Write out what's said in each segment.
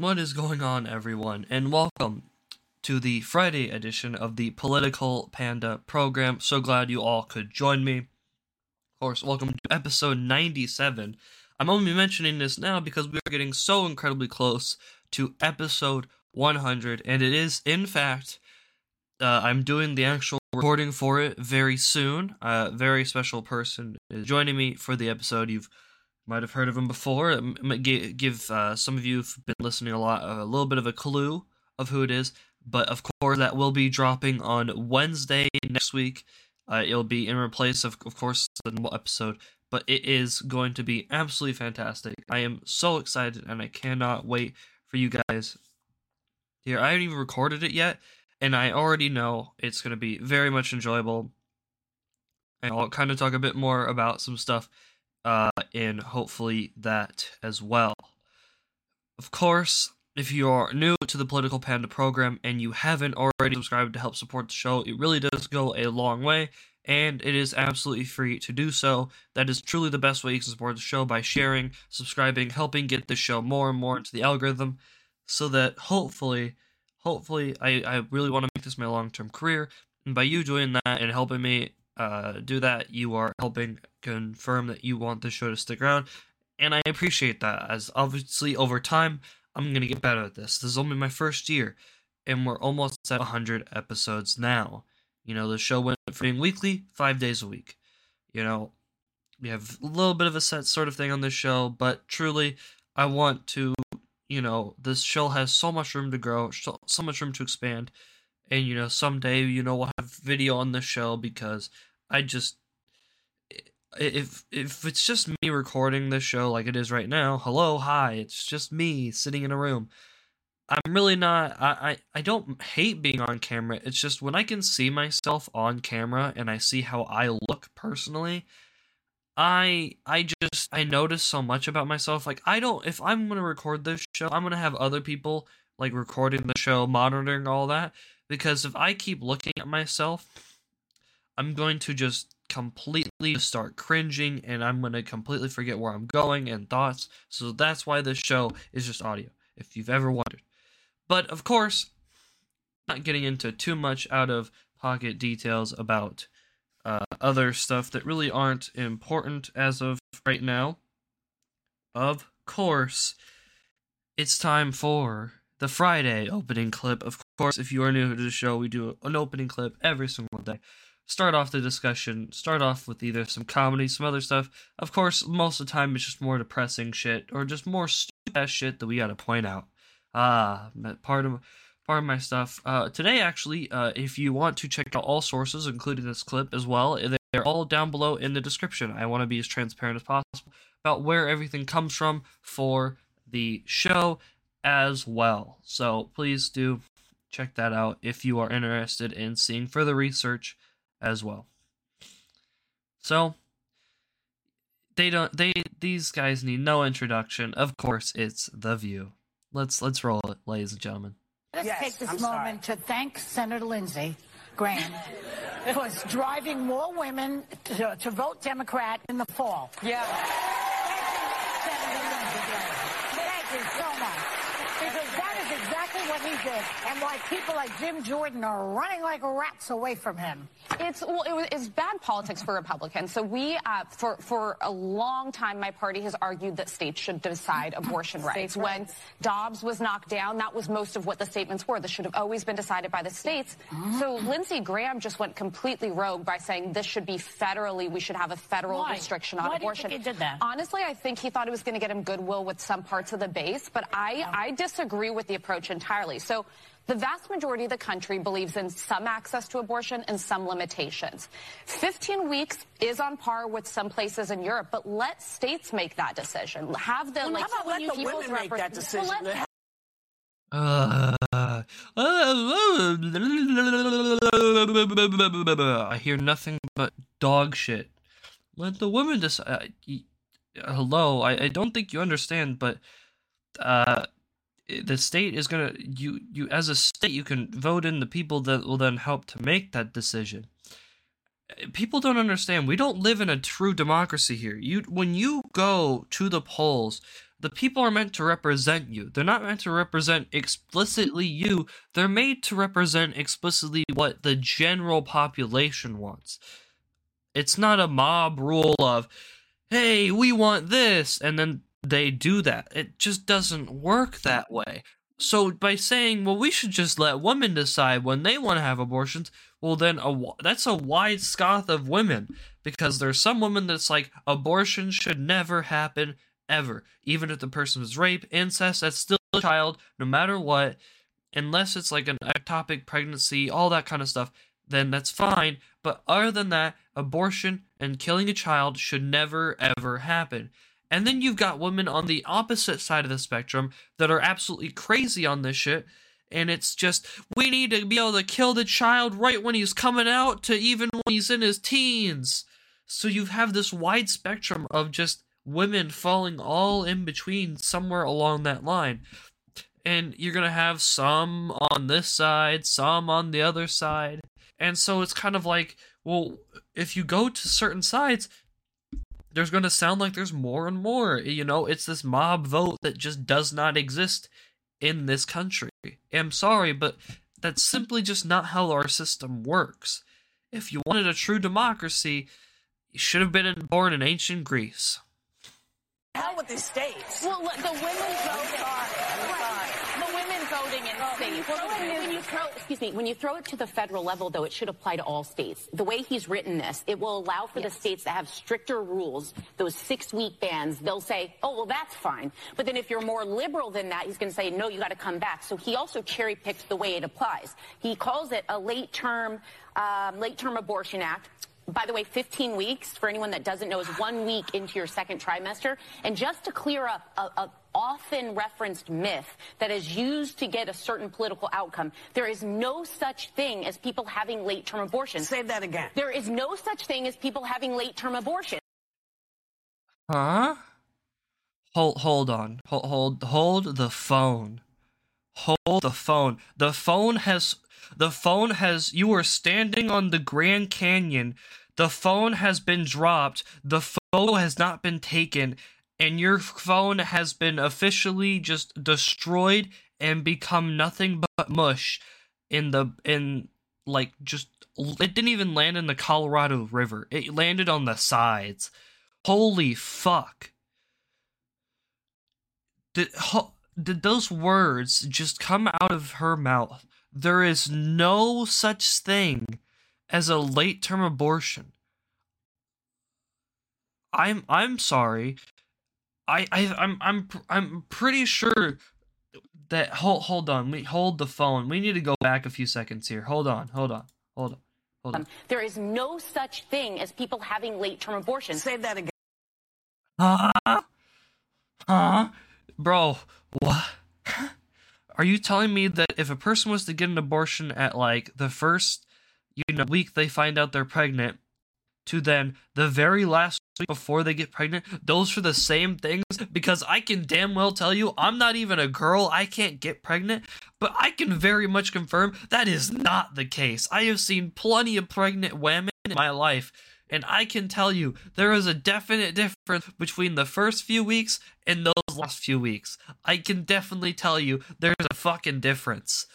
What is going on, everyone, and welcome to the Friday edition of the Political Panda program. So glad you all could join me. Of course, welcome to episode 97. I'm only mentioning this now because we are getting so incredibly close to episode 100, and it is, in fact, uh, I'm doing the actual recording for it very soon. A very special person is joining me for the episode. You've might have heard of him before. It might give uh, some of you who've been listening a lot a little bit of a clue of who it is. But of course, that will be dropping on Wednesday next week. Uh, it'll be in replace of, of course, the normal episode. But it is going to be absolutely fantastic. I am so excited, and I cannot wait for you guys. Here, I haven't even recorded it yet, and I already know it's going to be very much enjoyable. And I'll kind of talk a bit more about some stuff uh, and hopefully that as well. Of course, if you are new to the Political Panda program and you haven't already subscribed to help support the show, it really does go a long way, and it is absolutely free to do so. That is truly the best way you can support the show by sharing, subscribing, helping get the show more and more into the algorithm, so that hopefully, hopefully, I, I really want to make this my long term career. And by you doing that and helping me uh, do that, you are helping confirm that you want the show to stick around. And I appreciate that, as obviously over time, I'm going to get better at this. This is only my first year, and we're almost at 100 episodes now. You know, the show went from being weekly, five days a week. You know, we have a little bit of a set sort of thing on this show, but truly, I want to, you know, this show has so much room to grow, so, so much room to expand. And, you know, someday, you know, we'll have video on the show because I just if if it's just me recording this show like it is right now, hello, hi, it's just me sitting in a room. I'm really not I, I, I don't hate being on camera. It's just when I can see myself on camera and I see how I look personally, I I just I notice so much about myself. Like I don't if I'm gonna record this show, I'm gonna have other people like recording the show, monitoring all that. Because if I keep looking at myself, I'm going to just completely start cringing and I'm going to completely forget where I'm going and thoughts. So that's why this show is just audio, if you've ever wondered. But of course, not getting into too much out of pocket details about uh, other stuff that really aren't important as of right now. Of course, it's time for the Friday opening clip. Of course, if you are new to the show, we do an opening clip every single day start off the discussion, start off with either some comedy, some other stuff. Of course, most of the time it's just more depressing shit or just more stupid shit that we gotta point out. Ah, part of part of my stuff. Uh, today, actually, uh, if you want to check out all sources, including this clip as well, they're all down below in the description. I want to be as transparent as possible about where everything comes from for the show as well. So please do check that out if you are interested in seeing further research as well. So they don't they these guys need no introduction. Of course, it's the view. Let's let's roll it, ladies and gentlemen. Let's Yes, take this I'm moment to thank Senator Lindsey Graham for driving more women to, to vote Democrat in the fall. Yeah. Senator Lindsey Graham. Thank you so much. Exactly what he did, and why people like Jim Jordan are running like rats away from him. It's well, it was, it's bad politics for Republicans. So we, uh, for for a long time, my party has argued that states should decide abortion rights. When Dobbs was knocked down, that was most of what the statements were. This should have always been decided by the states. So Lindsey Graham just went completely rogue by saying this should be federally. We should have a federal Why? restriction on Why abortion. think he did that? Honestly, I think he thought it was going to get him goodwill with some parts of the base, but I I disagree with the approach entirely. So. The vast majority of the country believes in some access to abortion and some limitations. 15 weeks is on par with some places in Europe, but let states make that decision. Have the Well, like how about let the women make that decision? Well, let- Uh, I hear nothing but dog shit. Let the women decide. Uh, hello, I, I don't think you understand, but uh, the state is gonna you you as a state you can vote in the people that will then help to make that decision. People don't understand. We don't live in a true democracy here. You when you go to the polls, the people are meant to represent you. They're not meant to represent explicitly you. They're made to represent explicitly what the general population wants. It's not a mob rule of, hey, we want this, and then they do that. It just doesn't work that way. So by saying, well, we should just let women decide when they want to have abortions, well, then a, that's a wide swath of women because there's some women that's like abortion should never happen ever, even if the person was rape, incest, that's still a child, no matter what, unless it's like an ectopic pregnancy, all that kind of stuff. Then that's fine. But other than that, abortion and killing a child should never ever happen. And then you've got women on the opposite side of the spectrum that are absolutely crazy on this shit. And it's just, we need to be able to kill the child right when he's coming out to even when he's in his teens. So you have this wide spectrum of just women falling all in between somewhere along that line. And you're going to have some on this side, some on the other side. And so it's kind of like, well, if you go to certain sides, there's going to sound like there's more and more. You know, it's this mob vote that just does not exist in this country. I'm sorry, but that's simply just not how our system works. If you wanted a true democracy, you should have been born in ancient Greece. Hell with the states. Well, look, the women vote the women voting in states. Well, when you throw, excuse me, when you throw it to the federal level, though, it should apply to all states. The way he's written this, it will allow for the states that have stricter rules, those six-week bans. They'll say, "Oh, well, that's fine." But then if you're more liberal than that, he's going to say, "No, you got to come back." So he also cherry picks the way it applies. He calls it a late-term, um, late-term abortion act by the way, 15 weeks, for anyone that doesn't know, is one week into your second trimester. And just to clear up a, a often referenced myth that is used to get a certain political outcome, there is no such thing as people having late-term abortions. Say that again. There is no such thing as people having late-term abortions. Huh? Hold hold on. Hold hold hold the phone. Hold the phone. The phone has the phone has you are standing on the Grand Canyon. The phone has been dropped. The photo has not been taken and your phone has been officially just destroyed and become nothing but mush in the in like just it didn't even land in the Colorado River. It landed on the sides. Holy fuck. Did, ho, did those words just come out of her mouth? There is no such thing as a late term abortion. I'm I'm sorry. I I I'm I'm I'm pretty sure that hold hold on. We hold the phone. We need to go back a few seconds here. Hold on. Hold on. Hold on. Hold on. Um, there is no such thing as people having late term abortions. Say that again. Huh? Huh? Bro, what? Are you telling me that if a person was to get an abortion at like the first you know week they find out they're pregnant to then the very last week before they get pregnant, those are the same things? Because I can damn well tell you I'm not even a girl, I can't get pregnant, but I can very much confirm that is not the case. I have seen plenty of pregnant women in my life and I can tell you there is a definite difference between the first few weeks and those last few weeks. I can definitely tell you there's a fucking difference.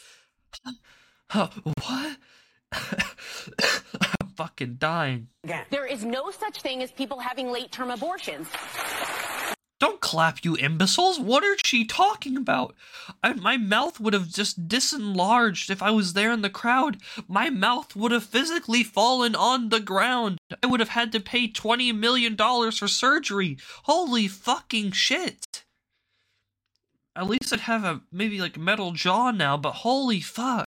what? I'm fucking dying. There is no such thing as people having late term abortions. Don't clap, you imbeciles. What are she talking about? I, my mouth would have just disenlarged if I was there in the crowd. My mouth would have physically fallen on the ground. I would have had to pay $20 million for surgery. Holy fucking shit. At least I'd have a maybe like metal jaw now, but holy fuck.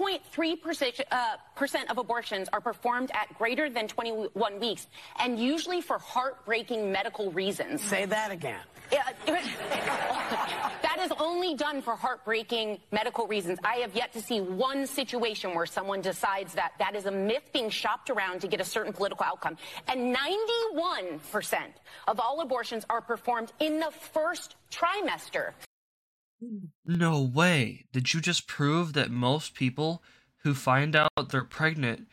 1.3% uh, percent of abortions are performed at greater than 21 weeks, and usually for heartbreaking medical reasons. Say that again. that is only done for heartbreaking medical reasons. I have yet to see one situation where someone decides that that is a myth being shopped around to get a certain political outcome. And 91% of all abortions are performed in the first trimester. No way. Did you just prove that most people who find out they're pregnant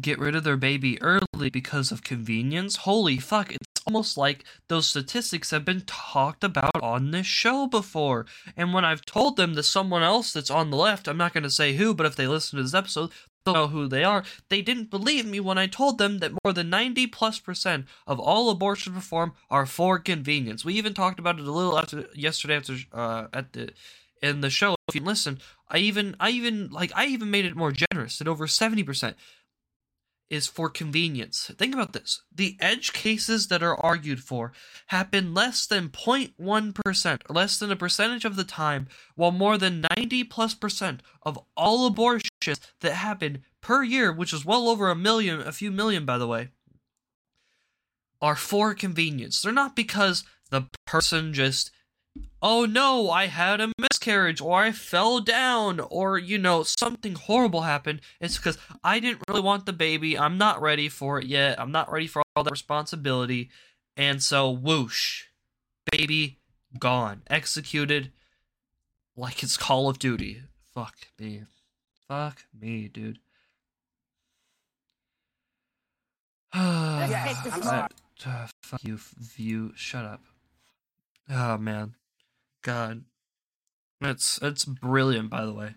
get rid of their baby early because of convenience. Holy fuck, it's almost like those statistics have been talked about on this show before. And when I've told them to someone else that's on the left, I'm not going to say who, but if they listen to this episode, they'll know who they are. They didn't believe me when I told them that more than 90 plus percent of all abortion reform are for convenience. We even talked about it a little after yesterday after uh, at the in the show. If you listen, I even I even like I even made it more generous at over 70 percent is for convenience. Think about this. The edge cases that are argued for happen less than 0.1%, or less than a percentage of the time, while more than 90 plus percent of all abortions that happen per year, which is well over a million, a few million by the way, are for convenience. They're not because the person just oh no, I had a miscarriage, or I fell down, or, you know, something horrible happened. It's because I didn't really want the baby. I'm not ready for it yet. I'm not ready for all that responsibility. And so, whoosh, baby gone. Executed like it's Call of Duty. Fuck me. Fuck me, dude. uh, fuck you, view. Shut up. Oh man. God. that's that's brilliant by the way.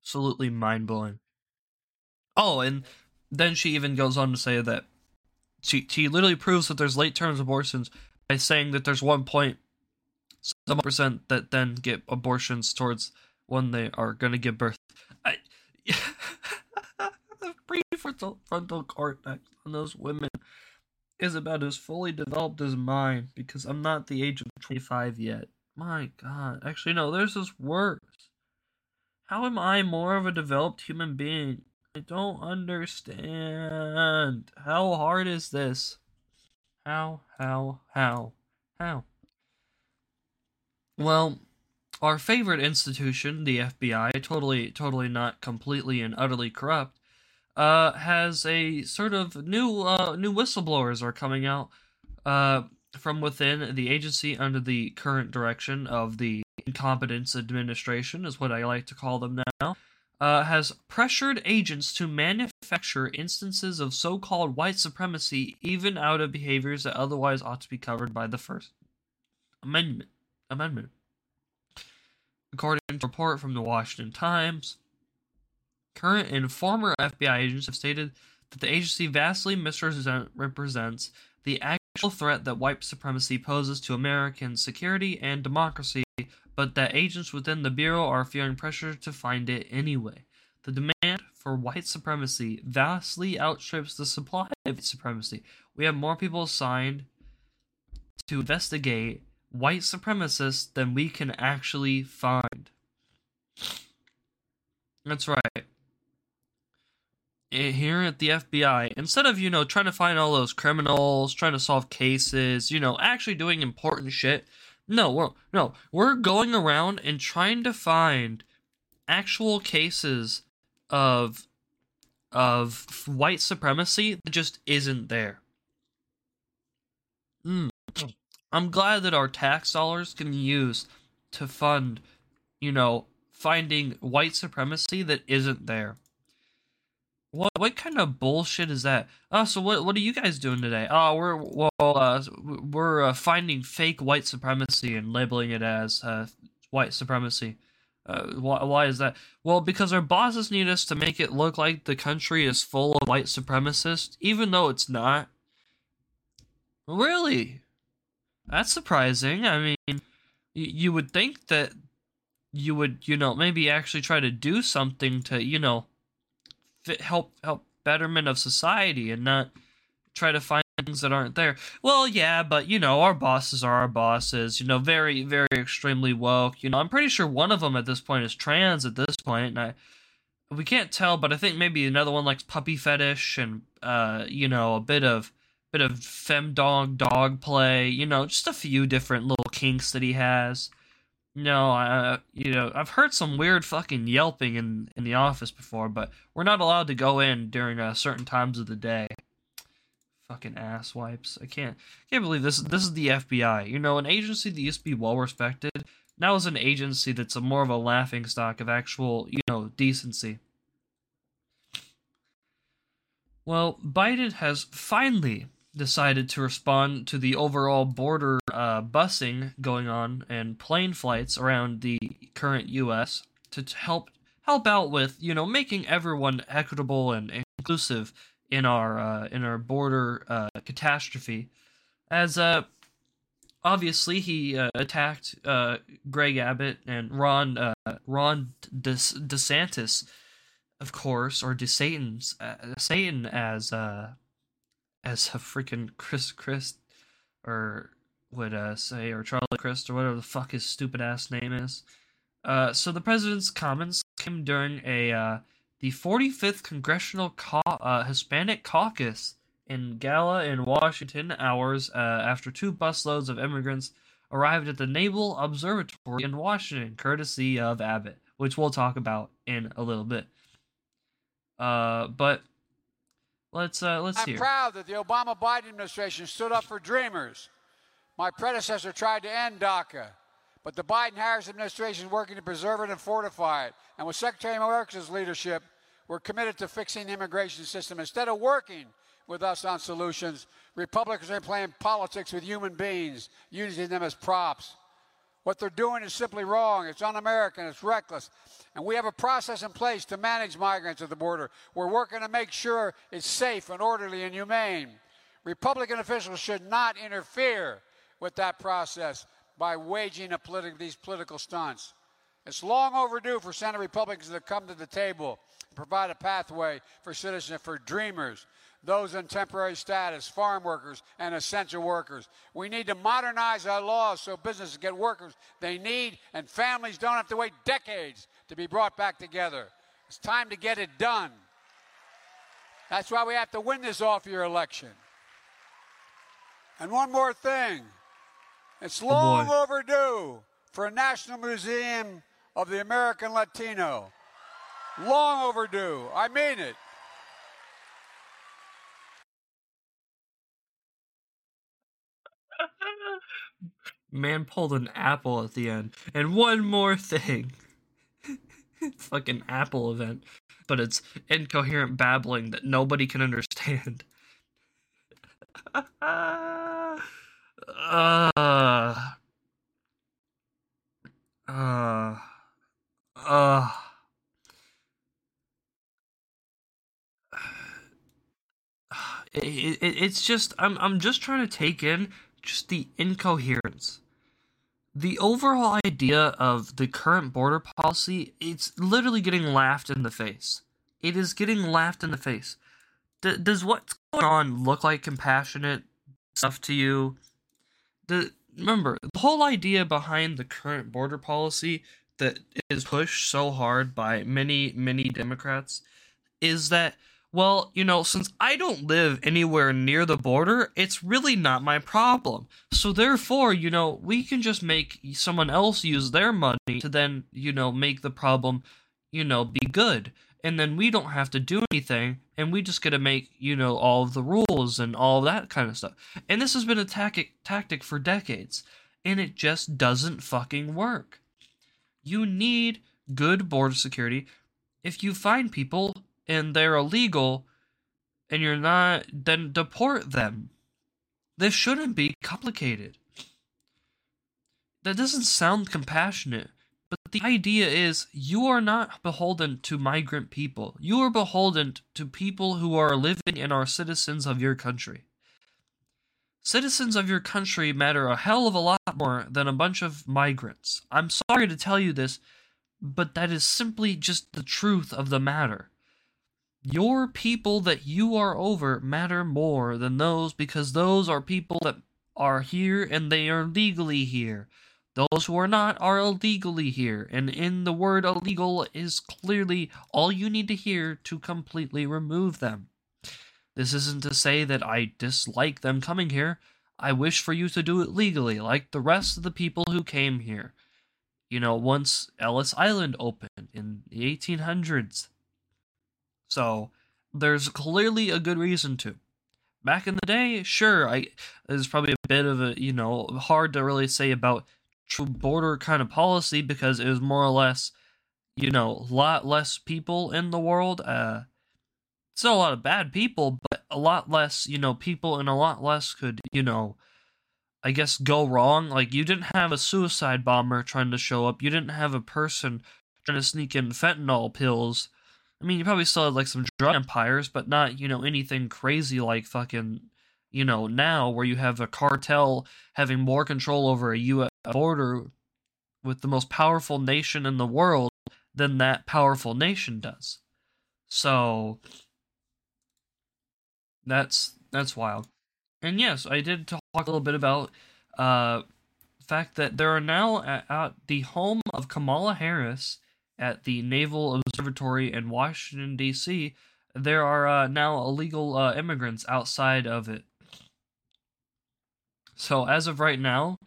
Absolutely mind blowing. Oh, and then she even goes on to say that she she literally proves that there's late term abortions by saying that there's one point some percent that then get abortions towards when they are gonna give birth. I, the prefrontal frontal cortex on those women is about as fully developed as mine because I'm not the age of 25 yet. My god. Actually, no, there's this worse. How am I more of a developed human being? I don't understand. How hard is this? How, how, how, how? Well, our favorite institution, the FBI, totally, totally not completely and utterly corrupt, uh, has a sort of new uh, new whistleblowers are coming out uh, from within the agency under the current direction of the incompetence administration, is what I like to call them now. Uh, has pressured agents to manufacture instances of so-called white supremacy, even out of behaviors that otherwise ought to be covered by the First Amendment. Amendment. According to a report from the Washington Times, Current and former FBI agents have stated that the agency vastly misrepresents the actual threat that white supremacy poses to American security and democracy, but that agents within the Bureau are feeling pressure to find it anyway. The demand for white supremacy vastly outstrips the supply of supremacy. We have more people assigned to investigate white supremacists than we can actually find. That's right. Eh, here at the FBI, instead of, you know, trying to find all those criminals, trying to solve cases, you know, actually doing important shit, no, we're, no, we're going around and trying to find actual cases of of white supremacy that just isn't there. Mm. I'm glad that our tax dollars can be used to fund, you know, finding white supremacy that isn't there. What what kind of bullshit is that? Oh, so what what are you guys doing today? Oh, we're well, uh, we're uh, finding fake white supremacy and labeling it as uh, white supremacy. Uh, why, why is that? Well, because our bosses need us to make it look like the country is full of white supremacists, even though it's not. Really? That's surprising. I mean, y- you would think that you would, you know, maybe actually try to do something to, you know, fit, help help betterment of society and not try to find things that aren't there. Well, yeah, but you know, our bosses are our bosses. You know, very very extremely woke. You know, I'm pretty sure one of them at this point is trans at this point, and I we can't tell, but I think maybe another one likes puppy fetish and uh, you know, a bit of bit of fem dog dog play. You know, just a few different little kinks that he has. No, I, you know, I've heard some weird fucking yelping in in the office before, but we're not allowed to go in during uh, certain times of the day. Fucking ass wipes. I can't can't believe this. This is the FBI. You know, an agency that used to be well respected now is an agency that's a more of a laughing stock of actual, you know, decency. Well, Biden has finally decided to respond to the overall border uh, busing going on and plane flights around the current U.S. to help help out with you know making everyone equitable and inclusive in our uh, in our border uh, catastrophe. As uh, obviously he uh, attacked uh, Greg Abbott and Ron uh, Ron De- DeSantis, of course, or DeSatan's uh, Satan as uh, as a freaking Chris Chris or would uh, say or Charlie Crist or whatever the fuck his stupid ass name is. Uh, so the president's comments came during a uh, the 45th Congressional Ca- uh, Hispanic Caucus in Gala in Washington hours uh, after two busloads of immigrants arrived at the Naval Observatory in Washington, courtesy of Abbott, which we'll talk about in a little bit. Uh, but let's uh, let's I'm hear. proud that the Obama Biden administration stood up for dreamers. My predecessor tried to end DACA, but the Biden Harris administration is working to preserve it and fortify it. And with Secretary Mayorkas' leadership, we're committed to fixing the immigration system. Instead of working with us on solutions, Republicans are playing politics with human beings, using them as props. What they're doing is simply wrong. It's un American. It's reckless. And we have a process in place to manage migrants at the border. We're working to make sure it's safe and orderly and humane. Republican officials should not interfere with that process by waging politi- these political stunts. It's long overdue for Senate Republicans to come to the table and provide a pathway for citizens, for dreamers, those on temporary status, farm workers, and essential workers. We need to modernize our laws so businesses get workers they need and families don't have to wait decades to be brought back together. It's time to get it done. That's why we have to win this off year election. And one more thing it's long boy. overdue for a National Museum of the American Latino. Long overdue. I mean it. Man pulled an apple at the end. And one more thing. Fucking Apple event. But it's incoherent babbling that nobody can understand. uh, uh, uh, it, it, it's just I'm I'm just trying to take in just the incoherence. The overall idea of the current border policy, it's literally getting laughed in the face. It is getting laughed in the face. D- does what's going on look like compassionate stuff to you? The remember the whole idea behind the current border policy that is pushed so hard by many many Democrats is that well, you know, since I don't live anywhere near the border, it's really not my problem. So therefore, you know, we can just make someone else use their money to then, you know, make the problem, you know, be good. And then we don't have to do anything, and we just get to make, you know, all of the rules and all that kind of stuff. And this has been a tactic tactic for decades, and it just doesn't fucking work. You need good border security. If you find people and they're illegal and you're not, then deport them. This shouldn't be complicated. That doesn't sound compassionate, the idea is you are not beholden to migrant people. You are beholden to people who are living and are citizens of your country. Citizens of your country matter a hell of a lot more than a bunch of migrants. I'm sorry to tell you this, but that is simply just the truth of the matter. Your people that you are over matter more than those because those are people that are here and they are legally here. Those who are not are illegally here, and in the word illegal is clearly all you need to hear to completely remove them. This isn't to say that I dislike them coming here. I wish for you to do it legally, like the rest of the people who came here. You know, once Ellis Island opened in the 1800s. So, there's clearly a good reason to. Back in the day, sure, I there's probably a bit of a, you know, hard to really say about border kind of policy because it was more or less, you know, a lot less people in the world. Uh, still a lot of bad people, but a lot less, you know, people and a lot less could, you know, I guess go wrong. Like you didn't have a suicide bomber trying to show up. You didn't have a person trying to sneak in fentanyl pills. I mean, you probably still had like some drug empires, but not, you know, anything crazy like fucking, you know, now where you have a cartel having more control over a U.S. border with the most powerful nation in the world than that powerful nation does. So that's that's wild. And yes, I did talk a little bit about uh the fact that there are now at, at the home of Kamala Harris at the Naval Observatory in Washington D.C. There are uh, now illegal uh, immigrants outside of it. So as of right now,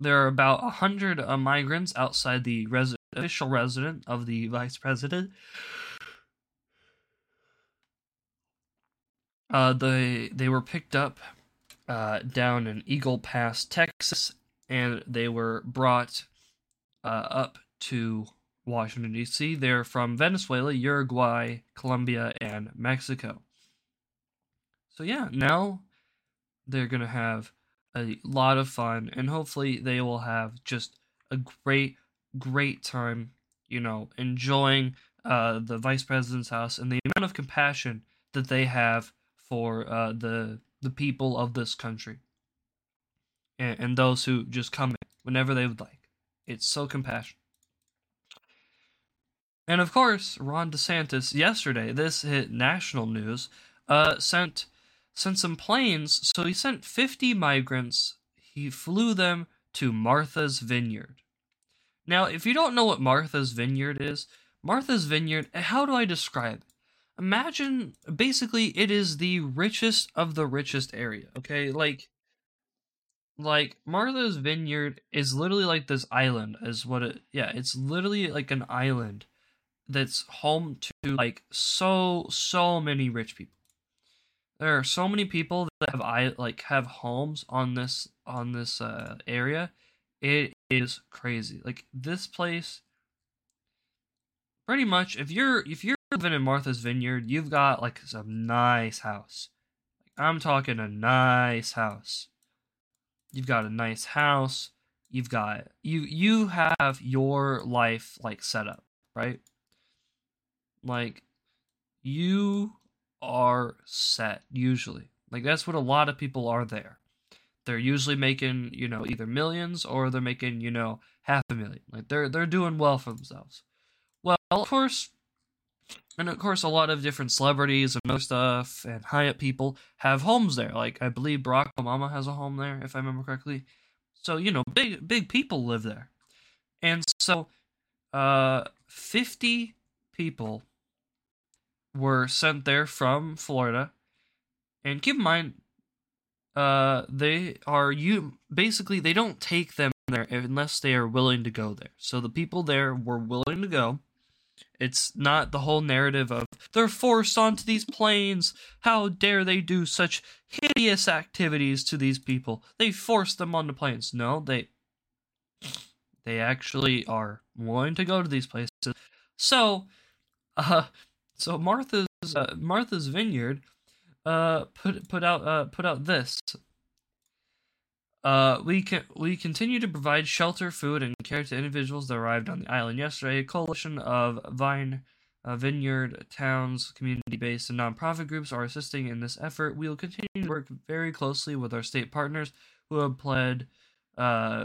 there are about a hundred uh, migrants outside the res- official resident of the vice president. Uh, they they were picked up uh, down in Eagle Pass, Texas, and they were brought uh, up to Washington D.C. They're from Venezuela, Uruguay, Colombia, and Mexico. So yeah, now they're gonna have a lot of fun, and hopefully they will have just a great, great time. You know, enjoying uh, the vice president's house and the amount of compassion that they have for uh, the the people of this country and, and those who just come in whenever they would like. It's so compassionate. And of course, Ron DeSantis yesterday, this hit national news, uh, sent sent some planes. So he sent 50 migrants. He flew them to Martha's Vineyard. Now, if you don't know what Martha's Vineyard is, Martha's Vineyard, how do I describe it? Imagine basically it is the richest of the richest area, okay? Like like Martha's Vineyard is literally like this island is what it yeah, it's literally like an island that's home to like so so many rich people. There are so many people that have I like have homes on this on this uh area. It is crazy. Like this place pretty much if you're if you're living in Martha's Vineyard, you've got like some nice house. I'm talking a nice house. You've got a nice house. You've got you you have your life like set up, right? Like you are set usually. Like that's what a lot of people are there. They're usually making, you know, either millions or they're making, you know, half a million. Like they're they're doing well for themselves. Well, of course, and of course, a lot of different celebrities and other stuff and high up people have homes there. Like I believe Barack Obama has a home there, if I remember correctly. So you know, big big people live there, and so uh, fifty people were sent there from Florida. And keep in mind, uh, they are you basically they don't take them there unless they are willing to go there. So the people there were willing to go it's not the whole narrative of they're forced onto these planes. How dare they do such hideous activities to these people? They force them onto planes. No, they they actually are willing to go to these places. So, uh, so Martha's uh, Martha's Vineyard, uh, put put out uh put out this uh, we can we continue to provide shelter, food, and care to individuals that arrived on the island yesterday. A coalition of vine, uh, vineyard towns, community-based, and nonprofit groups are assisting in this effort. We will continue to work very closely with our state partners who have pled, uh,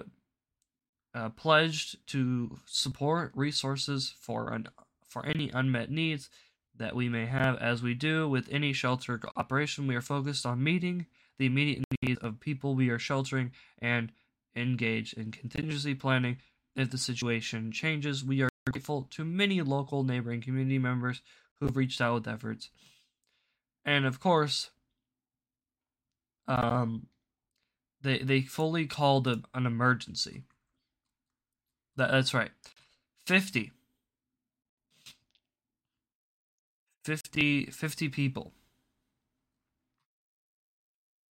pledged to support resources for an for any unmet needs that we may have. As we do with any shelter operation, we are focused on meeting the immediate needs of people we are sheltering and engage in contingency planning if the situation changes. We are grateful to many local neighboring community members who have reached out with efforts. And of course, um, they they fully called it an emergency. That, that's right. 50 50 50 people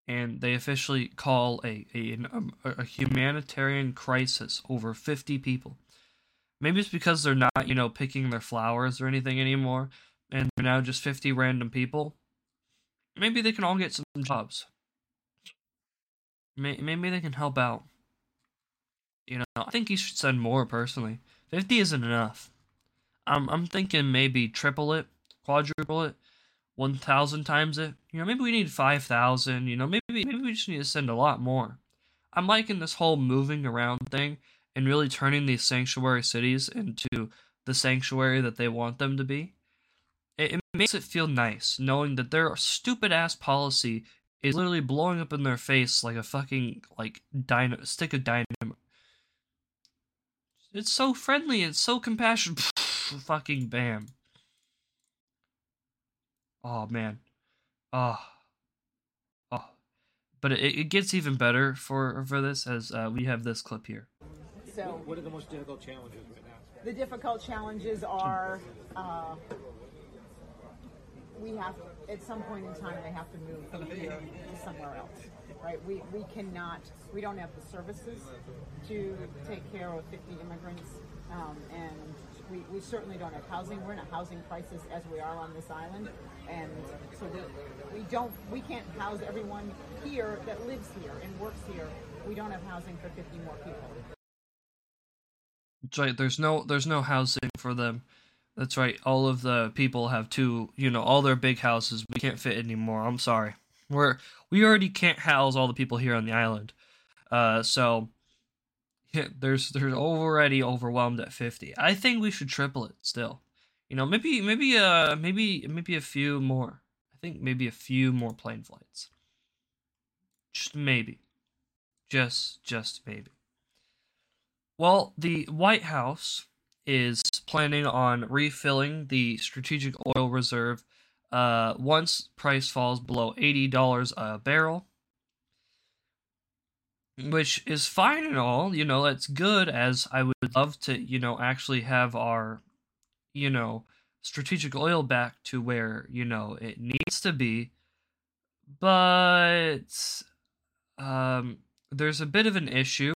and they officially call a a, um, a humanitarian crisis over 50 people. Maybe it's because they're not, you know, picking their flowers or anything anymore, and they're now just 50 random people, maybe they can all get some jobs. Maybe they can help out. You know, I think you should send more personally. 50 isn't enough. I'm I'm thinking maybe triple it, quadruple it, 1,000 times it. You know, maybe we need 5,000. You know, maybe maybe we just need to send a lot more. I'm liking this whole moving around thing and really turning these sanctuary cities into the sanctuary that they want them to be. It, it makes it feel nice knowing that their stupid ass policy is literally blowing up in their face like a fucking like dino stick of dynamite. It's so friendly. It's so compassionate. fucking bam. Oh man. Oh. Oh. But it, it gets even better for for this as uh, we have this clip here. So, what are the most difficult challenges right now? The difficult challenges are uh, we have at some point in time they have to move from here to somewhere else right we we cannot we don't have the services to take care of 50 immigrants um, and we, we certainly don't have housing we're in a housing crisis as we are on this island and so we, we don't we can't house everyone here that lives here and works here we don't have housing for 50 more people right there's no there's no housing for them that's right. All of the people have two, you know, all their big houses. We can't fit anymore. I'm sorry. We're we already can't house all the people here on the island. Uh, so yeah, there's there's already overwhelmed at 50. I think we should triple it still. You know, maybe maybe uh maybe maybe a few more. I think maybe a few more plane flights. Just maybe. Just just maybe. Well, the White House is planning on refilling the strategic oil reserve uh, once price falls below $80 a barrel. Which is fine and all, you know, that's good as I would love to, you know, actually have our, you know, strategic oil back to where, you know, it needs to be. But um, there's a bit of an issue,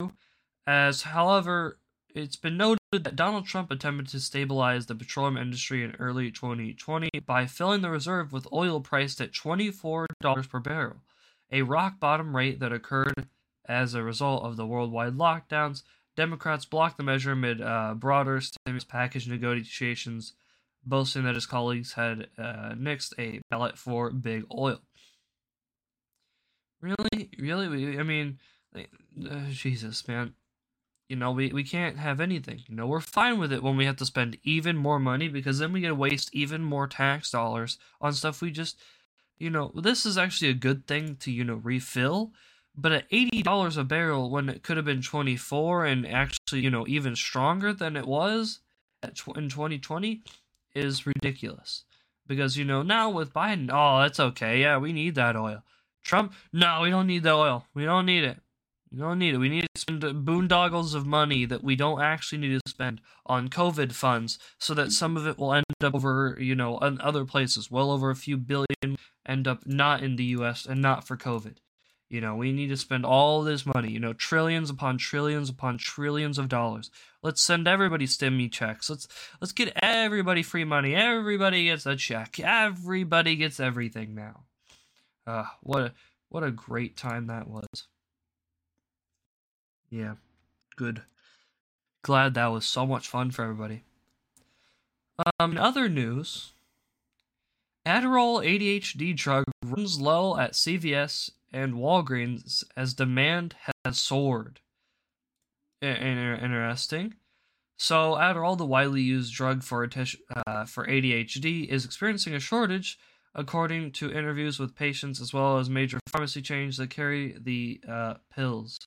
as however, it's been noted that Donald Trump attempted to stabilize the petroleum industry in early 2020 by filling the reserve with oil priced at $24 per barrel, a rock bottom rate that occurred as a result of the worldwide lockdowns. Democrats blocked the measure amid uh, broader stimulus package negotiations, boasting that his colleagues had uh, nixed a ballot for big oil. Really? Really? I mean, uh, Jesus, man you know, we, we can't have anything. You know, we're fine with it when we have to spend even more money because then we get to waste even more tax dollars on stuff we just, you know, this is actually a good thing to, you know, refill. But at $80 a barrel when it could have been 24 and actually, you know, even stronger than it was tw- in 2020 is ridiculous. Because, you know, now with Biden, oh, that's okay. Yeah, we need that oil. Trump, no, we don't need the oil. We don't need it. We don't need it. We need to spend boondoggles of money that we don't actually need to spend on COVID funds so that some of it will end up over, you know, in other places. Well over a few billion end up not in the US and not for COVID. You know, we need to spend all this money, you know, trillions upon trillions upon trillions of dollars. Let's send everybody stimmy checks. Let's let's get everybody free money. Everybody gets a check. Everybody gets everything now. Uh, what a what a great time that was. Yeah, good. Glad that was so much fun for everybody. Um, in other news, Adderall ADHD drug runs low at CVS and Walgreens as demand has soared. Interesting. So, Adderall, the widely used drug for uh, for ADHD, is experiencing a shortage, according to interviews with patients as well as major pharmacy chains that carry the uh, pills.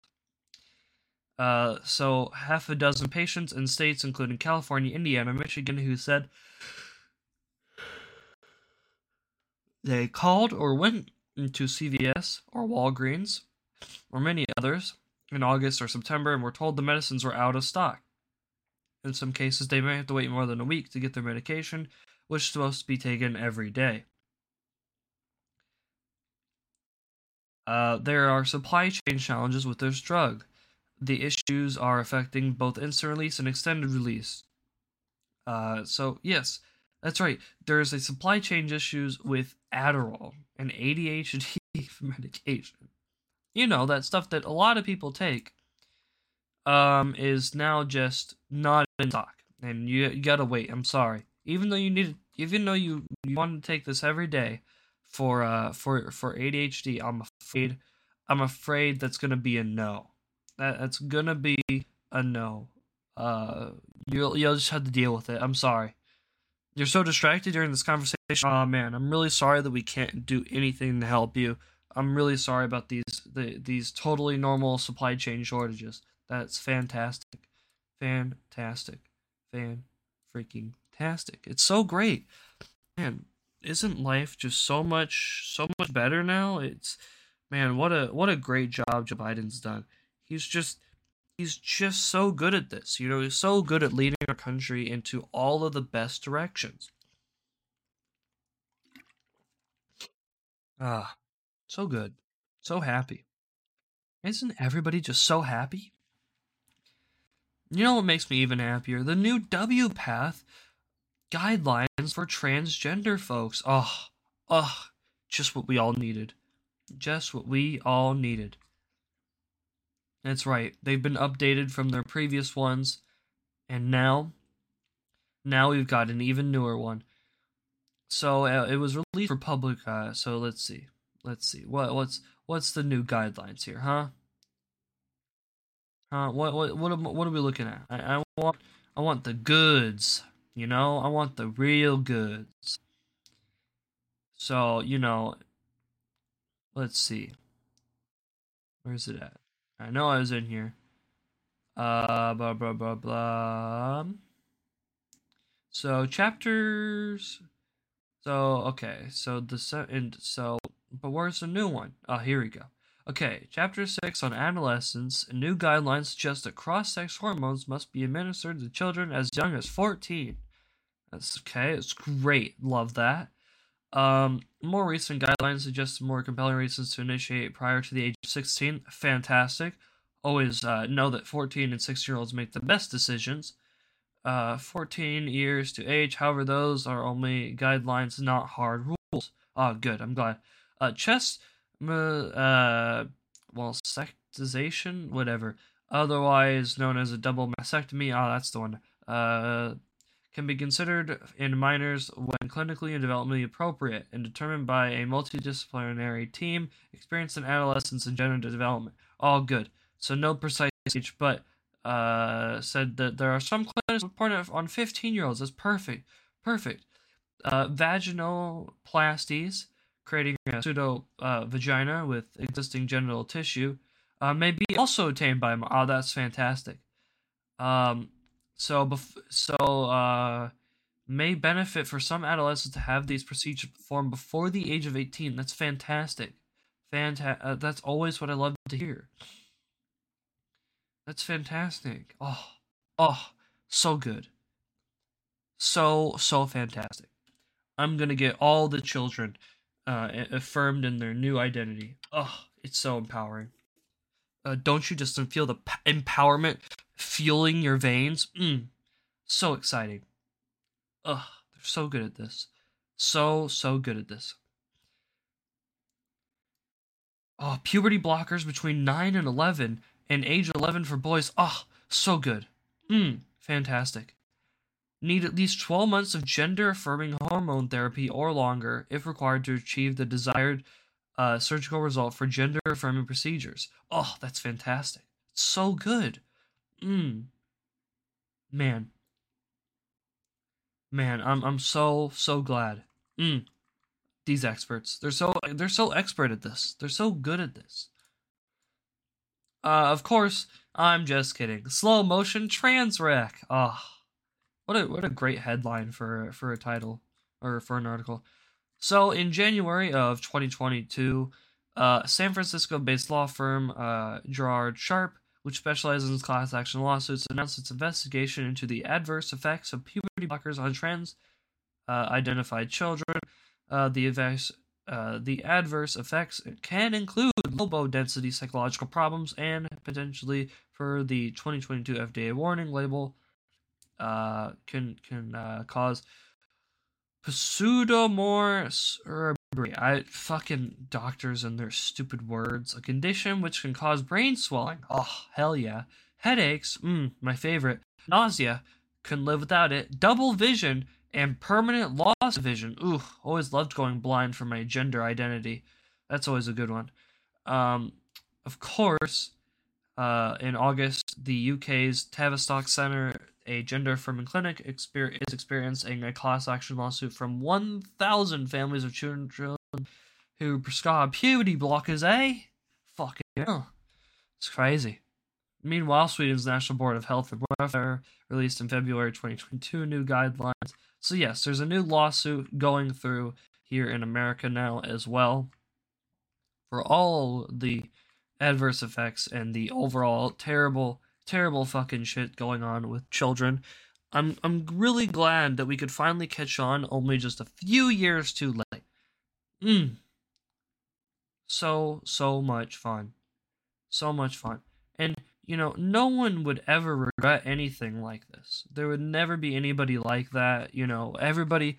Uh, so half a dozen patients in states including California, Indiana, Michigan who said they called or went into CVS or Walgreens or many others in August or September and were told the medicines were out of stock. In some cases, they may have to wait more than a week to get their medication, which is supposed to be taken every day. Uh, there are supply chain challenges with this drug the issues are affecting both instant release and extended release. Uh, so yes, That's right. There's a supply chain issues with Adderall and ADHD medication. You know that stuff that a lot of people take. Um, is now just not in stock, and you, you gotta wait. I'm sorry. Even though you need, even though you you want to take this every day for uh for for ADHD, I'm afraid I'm afraid that's gonna be a no. That that's gonna be a no. Uh, you'll you'll just have to deal with it. I'm sorry. You're so distracted during this conversation. Oh man, I'm really sorry that we can't do anything to help you. I'm really sorry about these the, these totally normal supply chain shortages. That's fantastic. Fantastic. Fan freaking tastic. It's so great. Man, isn't life just so much so much better now? It's man, what a what a great job Joe Biden's done. He's just he's just so good at this. You know, he's so good at leading our country into all of the best directions. Ah, so good. So happy. Isn't everybody just so happy? You know what makes me even happier? The new WPATH guidelines for transgender folks. Oh, oh, just what we all needed. Just what we all needed. That's right. They've been updated from their previous ones, and now, now we've got an even newer one. So uh, it was released for public. Uh, so let's see. Let's see. What what's what's the new guidelines here, huh? Huh? What what what am, what are we looking at? I, I want I want the goods. You know, I want the real goods. So you know, let's see. Where's it at? I know I was in here. Uh, blah blah blah blah. So chapters. So okay, so the and so, but where's the new one? Oh, here we go. Okay, chapter six on adolescence. New guidelines suggest that cross-sex hormones must be administered to children as young as fourteen. That's okay. It's great. Love that. Um, more recent guidelines suggest more compelling reasons to initiate prior to the age of 16. Fantastic. Always uh, know that 14 and 16 year olds make the best decisions. Uh, 14 years to age, however, those are only guidelines, not hard rules. Oh, good. I'm glad. Uh, chest, uh, well, sectization, whatever. Otherwise known as a double mastectomy. Oh, that's the one. Uh, can be considered in minors when clinically and developmentally appropriate and determined by a multidisciplinary team experienced in adolescence and gender development. All good. So no precise age, but uh, said that there are some clinics reported on 15 year olds. That's perfect. Perfect. Uh, vaginoplasties, creating a pseudo uh, vagina with existing genital tissue, uh, may be also obtained by. Oh, that's fantastic. Um, so, bef- so uh, may benefit for some adolescents to have these procedures performed before the age of 18. That's fantastic. Fanta- uh, that's always what I love to hear. That's fantastic. Oh, oh, so good. So, so fantastic. I'm going to get all the children uh, affirmed in their new identity. Oh, it's so empowering. Uh, don't you just feel the p- empowerment fueling your veins? Mm, so exciting. Ugh, they're so good at this. So, so good at this. Oh, puberty blockers between 9 and 11 and age 11 for boys. Oh, so good. Mmm, fantastic. Need at least 12 months of gender affirming hormone therapy or longer if required to achieve the desired uh, surgical result for gender affirming procedures. Oh, that's fantastic. So good. Mmm. Man. Man, I'm I'm so so glad. Mmm. These experts. They're so they're so expert at this. They're so good at this. Uh, of course, I'm just kidding. Slow motion trans wreck. Ah, oh, what a what a great headline for for a title or for an article. So in January of 2022, uh, San Francisco-based law firm uh, Girard Sharp, which specializes in class action lawsuits, announced its investigation into the adverse effects of puberty blockers on trans uh, identified children. Uh, the adverse uh, the adverse effects can include low density psychological problems and potentially for the 2022 FDA warning label uh, can can uh, cause pseudomore cerebri. I fucking doctors and their stupid words. A condition which can cause brain swelling. Oh hell yeah. Headaches. Mmm, my favorite. Nausea. Couldn't live without it. Double vision and permanent loss of vision. Ooh, always loved going blind for my gender identity. That's always a good one. Um, of course, uh, in August, the UK's Tavistock Centre, a gender affirming clinic, exper- is experiencing a class action lawsuit from 1,000 families of children who prescribe puberty blockers, eh? Fucking hell. It's crazy. Meanwhile, Sweden's National Board of Health and Welfare released in February 2022 new guidelines. So, yes, there's a new lawsuit going through here in America now as well for all the adverse effects and the overall terrible, terrible fucking shit going on with children. I'm I'm really glad that we could finally catch on only just a few years too late. Mm. So so much fun. So much fun. And you know, no one would ever regret anything like this. There would never be anybody like that, you know. Everybody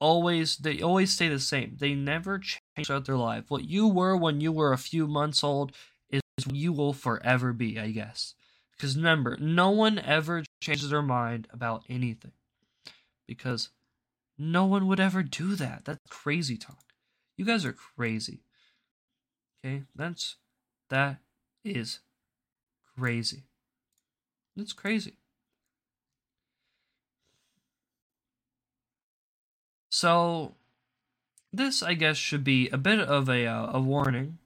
always they always stay the same. They never change throughout their life. What you were when you were a few months old is you will forever be, I guess. Because remember, no one ever changes their mind about anything. Because no one would ever do that. That's crazy talk. You guys are crazy. Okay? That's that is crazy. It's crazy. So, this, I guess, should be a bit of a, uh, a warning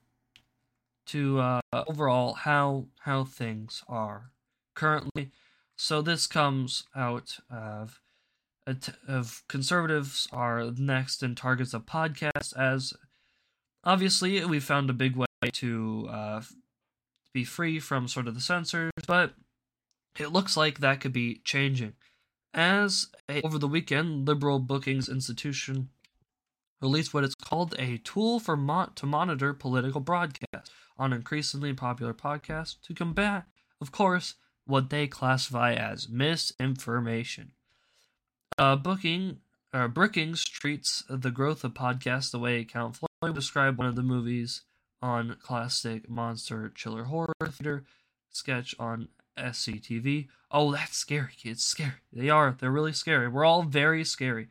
to uh, overall how how things are currently. So this comes out of of conservatives are next in targets of podcasts as obviously we found a big way to uh, be free from sort of the censors, but it looks like that could be changing. As a, over the weekend, Liberal Bookings Institution released what is called a tool for mo- to monitor political broadcasts on increasingly popular podcasts to combat, of course, what they classify as misinformation. Uh, booking uh, Brookings treats the growth of podcasts the way Count Floyd described one of the movies on classic monster chiller horror theater sketch on SCTV. Oh, that's scary, kids. Scary. They are. They're really scary. We're all very scary.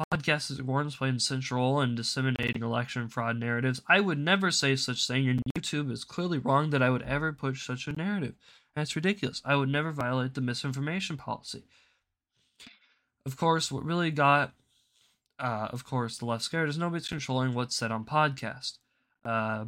Podcasts is once played a central role in disseminating election fraud narratives. I would never say such thing, and YouTube is clearly wrong that I would ever push such a narrative. That's ridiculous. I would never violate the misinformation policy. Of course, what really got, uh, of course, the left scared is nobody's controlling what's said on podcast. Uh,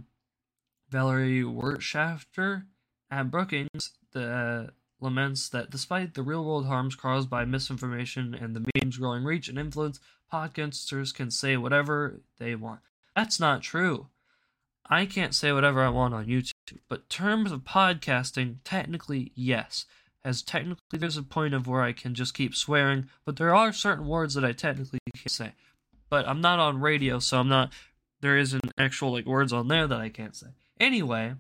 Valerie Wirtschafter at Brookings the, laments that despite the real world harms caused by misinformation and the meme's growing reach and influence, podcasters can say whatever they want. That's not true. I can't say whatever I want on YouTube, but terms of podcasting, technically, yes. As technically, there's a point of where I can just keep swearing, but there are certain words that I technically can't say. But I'm not on radio, so I'm not. There isn't actual like words on there that I can't say. Anyway,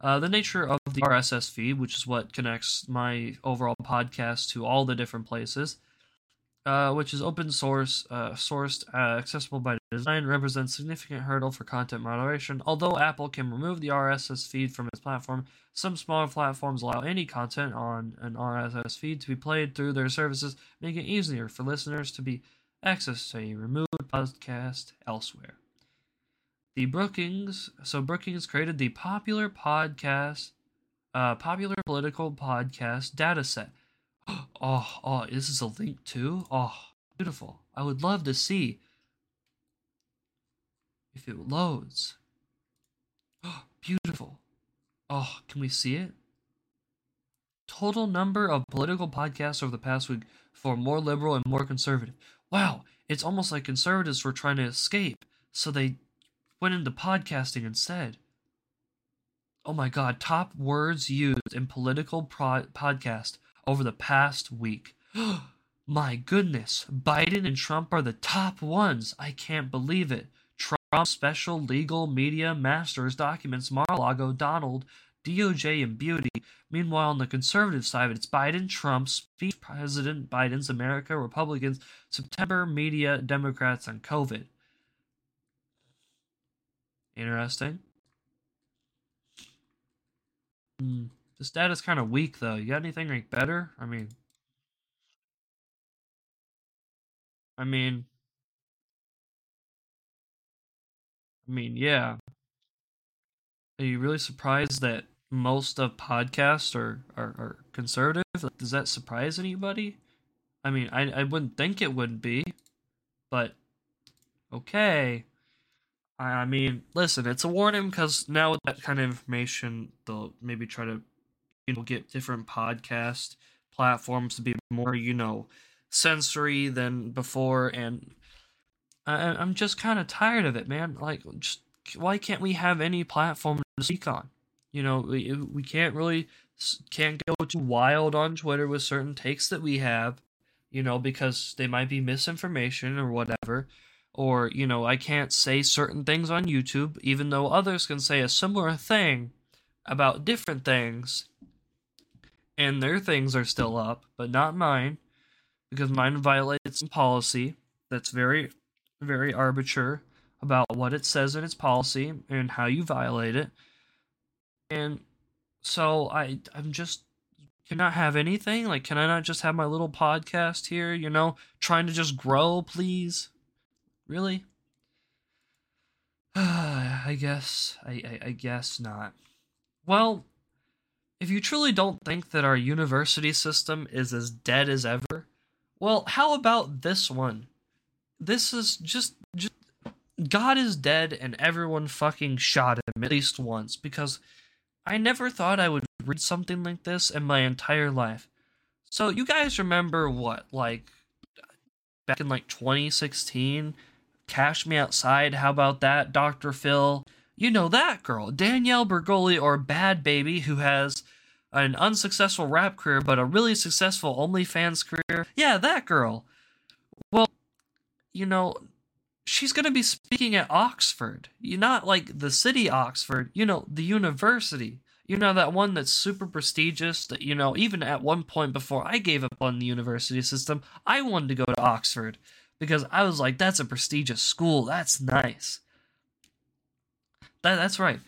uh, the nature of the RSS feed, which is what connects my overall podcast to all the different places, uh, which is open source, uh, sourced, uh, accessible by design, represents significant hurdle for content moderation. Although Apple can remove the RSS feed from its platform, some smaller platforms allow any content on an RSS feed to be played through their services, making it easier for listeners to be access to a removed podcast elsewhere the Brookings. So Brookings created the popular podcast, uh, popular political podcast dataset. Oh, oh, this is a link too. Oh, beautiful. I would love to see if it loads. Oh, beautiful. Oh, can we see it? Total number of political podcasts over the past week for more liberal and more conservative. Wow, it's almost like conservatives were trying to escape, so they went into podcasting instead. Oh my god, top words used in political pro- podcast over the past week. my goodness, Biden and Trump are the top ones. I can't believe it. Trump special legal media masters documents Mar-a-Lago Donald DOJ and beauty. Meanwhile, on the conservative side, it's Biden, Trump, speech President Biden's America, Republicans, September, media, Democrats, and COVID. Interesting. Hmm. This data's kind of weak, though. You got anything like better? I mean, I mean, I mean, yeah. Are you really surprised that most of podcasts are, are, are conservative? Like, does that surprise anybody? I mean, I, I wouldn't think it would be, but okay. I, mean, listen, it's a warning because now with that kind of information, they'll maybe try to, you know, get different podcast platforms to be more, you know, sensory than before, and I, I'm just kind of tired of it, man. Like, just why can't we have any platform to speak on? You know, we, we can't really can't go too wild on Twitter with certain takes that we have, you know, because they might be misinformation or whatever. Or, you know, I can't say certain things on YouTube, even though others can say a similar thing about different things. And their things are still up, but not mine, because mine violates some policy that's very, very arbitrary about what it says in its policy and how you violate it. And so I I'm just can I have anything? Like can I not just have my little podcast here, you know, trying to just grow, please? Really? I guess I, I, I guess not. Well, if you truly don't think that our university system is as dead as ever, well, how about this one? This is just just God is dead and everyone fucking shot him at least once because I never thought I would read something like this in my entire life. So you guys remember what like back in like 2016 Cash Me Outside, how about that Dr. Phil? You know that girl, Danielle Bregoli or Bhad Bhabie, who has an unsuccessful rap career but a really successful OnlyFans career. Yeah, that girl. Well, you know, she's going to be speaking at Oxford. You're not like the city Oxford, you know, the university. You know that one that's super prestigious that you know even at one point before I gave up on the university system, I wanted to go to Oxford because I was like that's a prestigious school. That's nice. That that's right.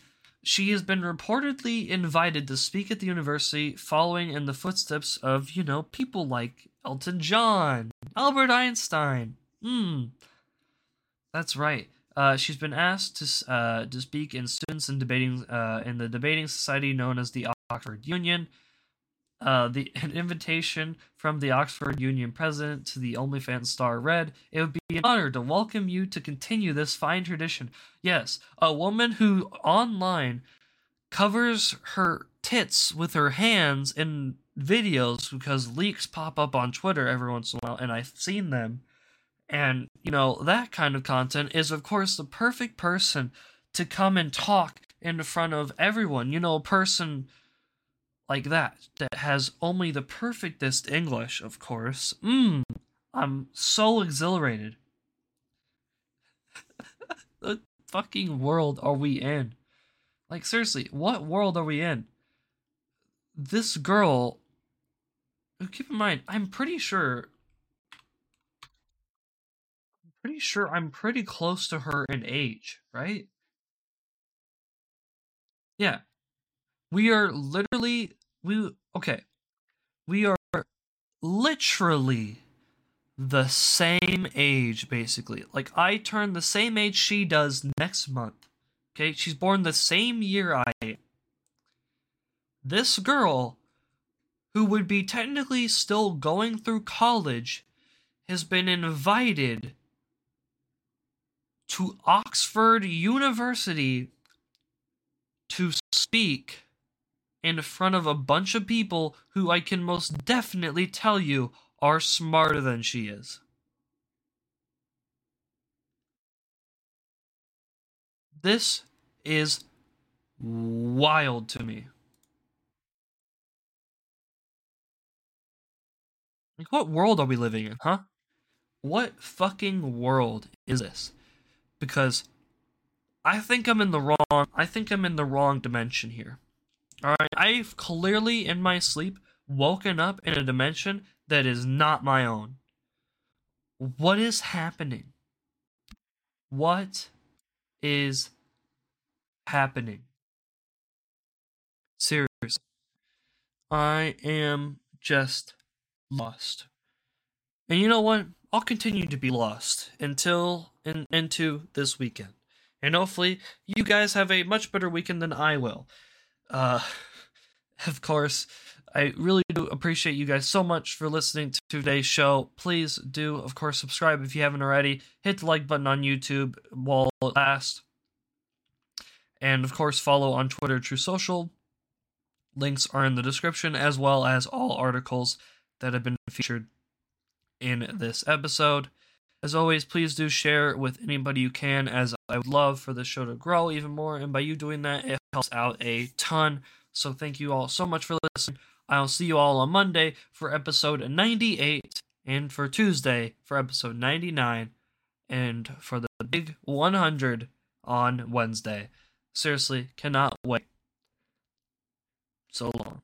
She has been reportedly invited to speak at the university following in the footsteps of, you know, people like Elton John, Albert Einstein. Hmm. That's right. Uh, she's been asked to uh, to speak in students in debating uh, in the debating society known as the Oxford Union. Uh, the an invitation from the Oxford Union president to the OnlyFans star read, "It would be an honor to welcome you to continue this fine tradition." Yes, a woman who online covers her tits with her hands in videos because leaks pop up on Twitter every once in a while, and I've seen them and, you know, that kind of content is, of course, the perfect person to come and talk in front of everyone. You know, a person like that, that has only the perfectest English, of course. Mmm, I'm so exhilarated. the fucking world are we in? Like, seriously, what world are we in? This girl, keep in mind, I'm pretty sure I'm pretty sure I'm pretty close to her in age, right? Yeah. We are literally we okay. We are literally the same age basically. Like I turn the same age she does next month. Okay? She's born the same year I am. This girl who would be technically still going through college has been invited to Oxford University to speak in front of a bunch of people who I can most definitely tell you are smarter than she is. This is wild to me. Like, what world are we living in, huh? What fucking world is this? because I think I'm in the wrong I think I'm in the wrong dimension here. All right, I've clearly in my sleep woken up in a dimension that is not my own. What is happening? What is happening? Seriously. I am just lost. And you know what? I'll continue to be lost until in, into this weekend. And hopefully you guys have a much better weekend than I will. Uh of course, I really do appreciate you guys so much for listening to today's show. Please do, of course, subscribe if you haven't already. Hit the like button on YouTube while it lasts. And of course, follow on Twitter, Truth Social. Links are in the description, as well as all articles that have been featured in this episode. As always, please do share with anybody you can, as I would love for the show to grow even more. And by you doing that, it helps out a ton. So thank you all so much for listening. I'll see you all on Monday for episode 98, and for Tuesday for episode 99, and for the big 100 on Wednesday. Seriously, cannot wait. So long.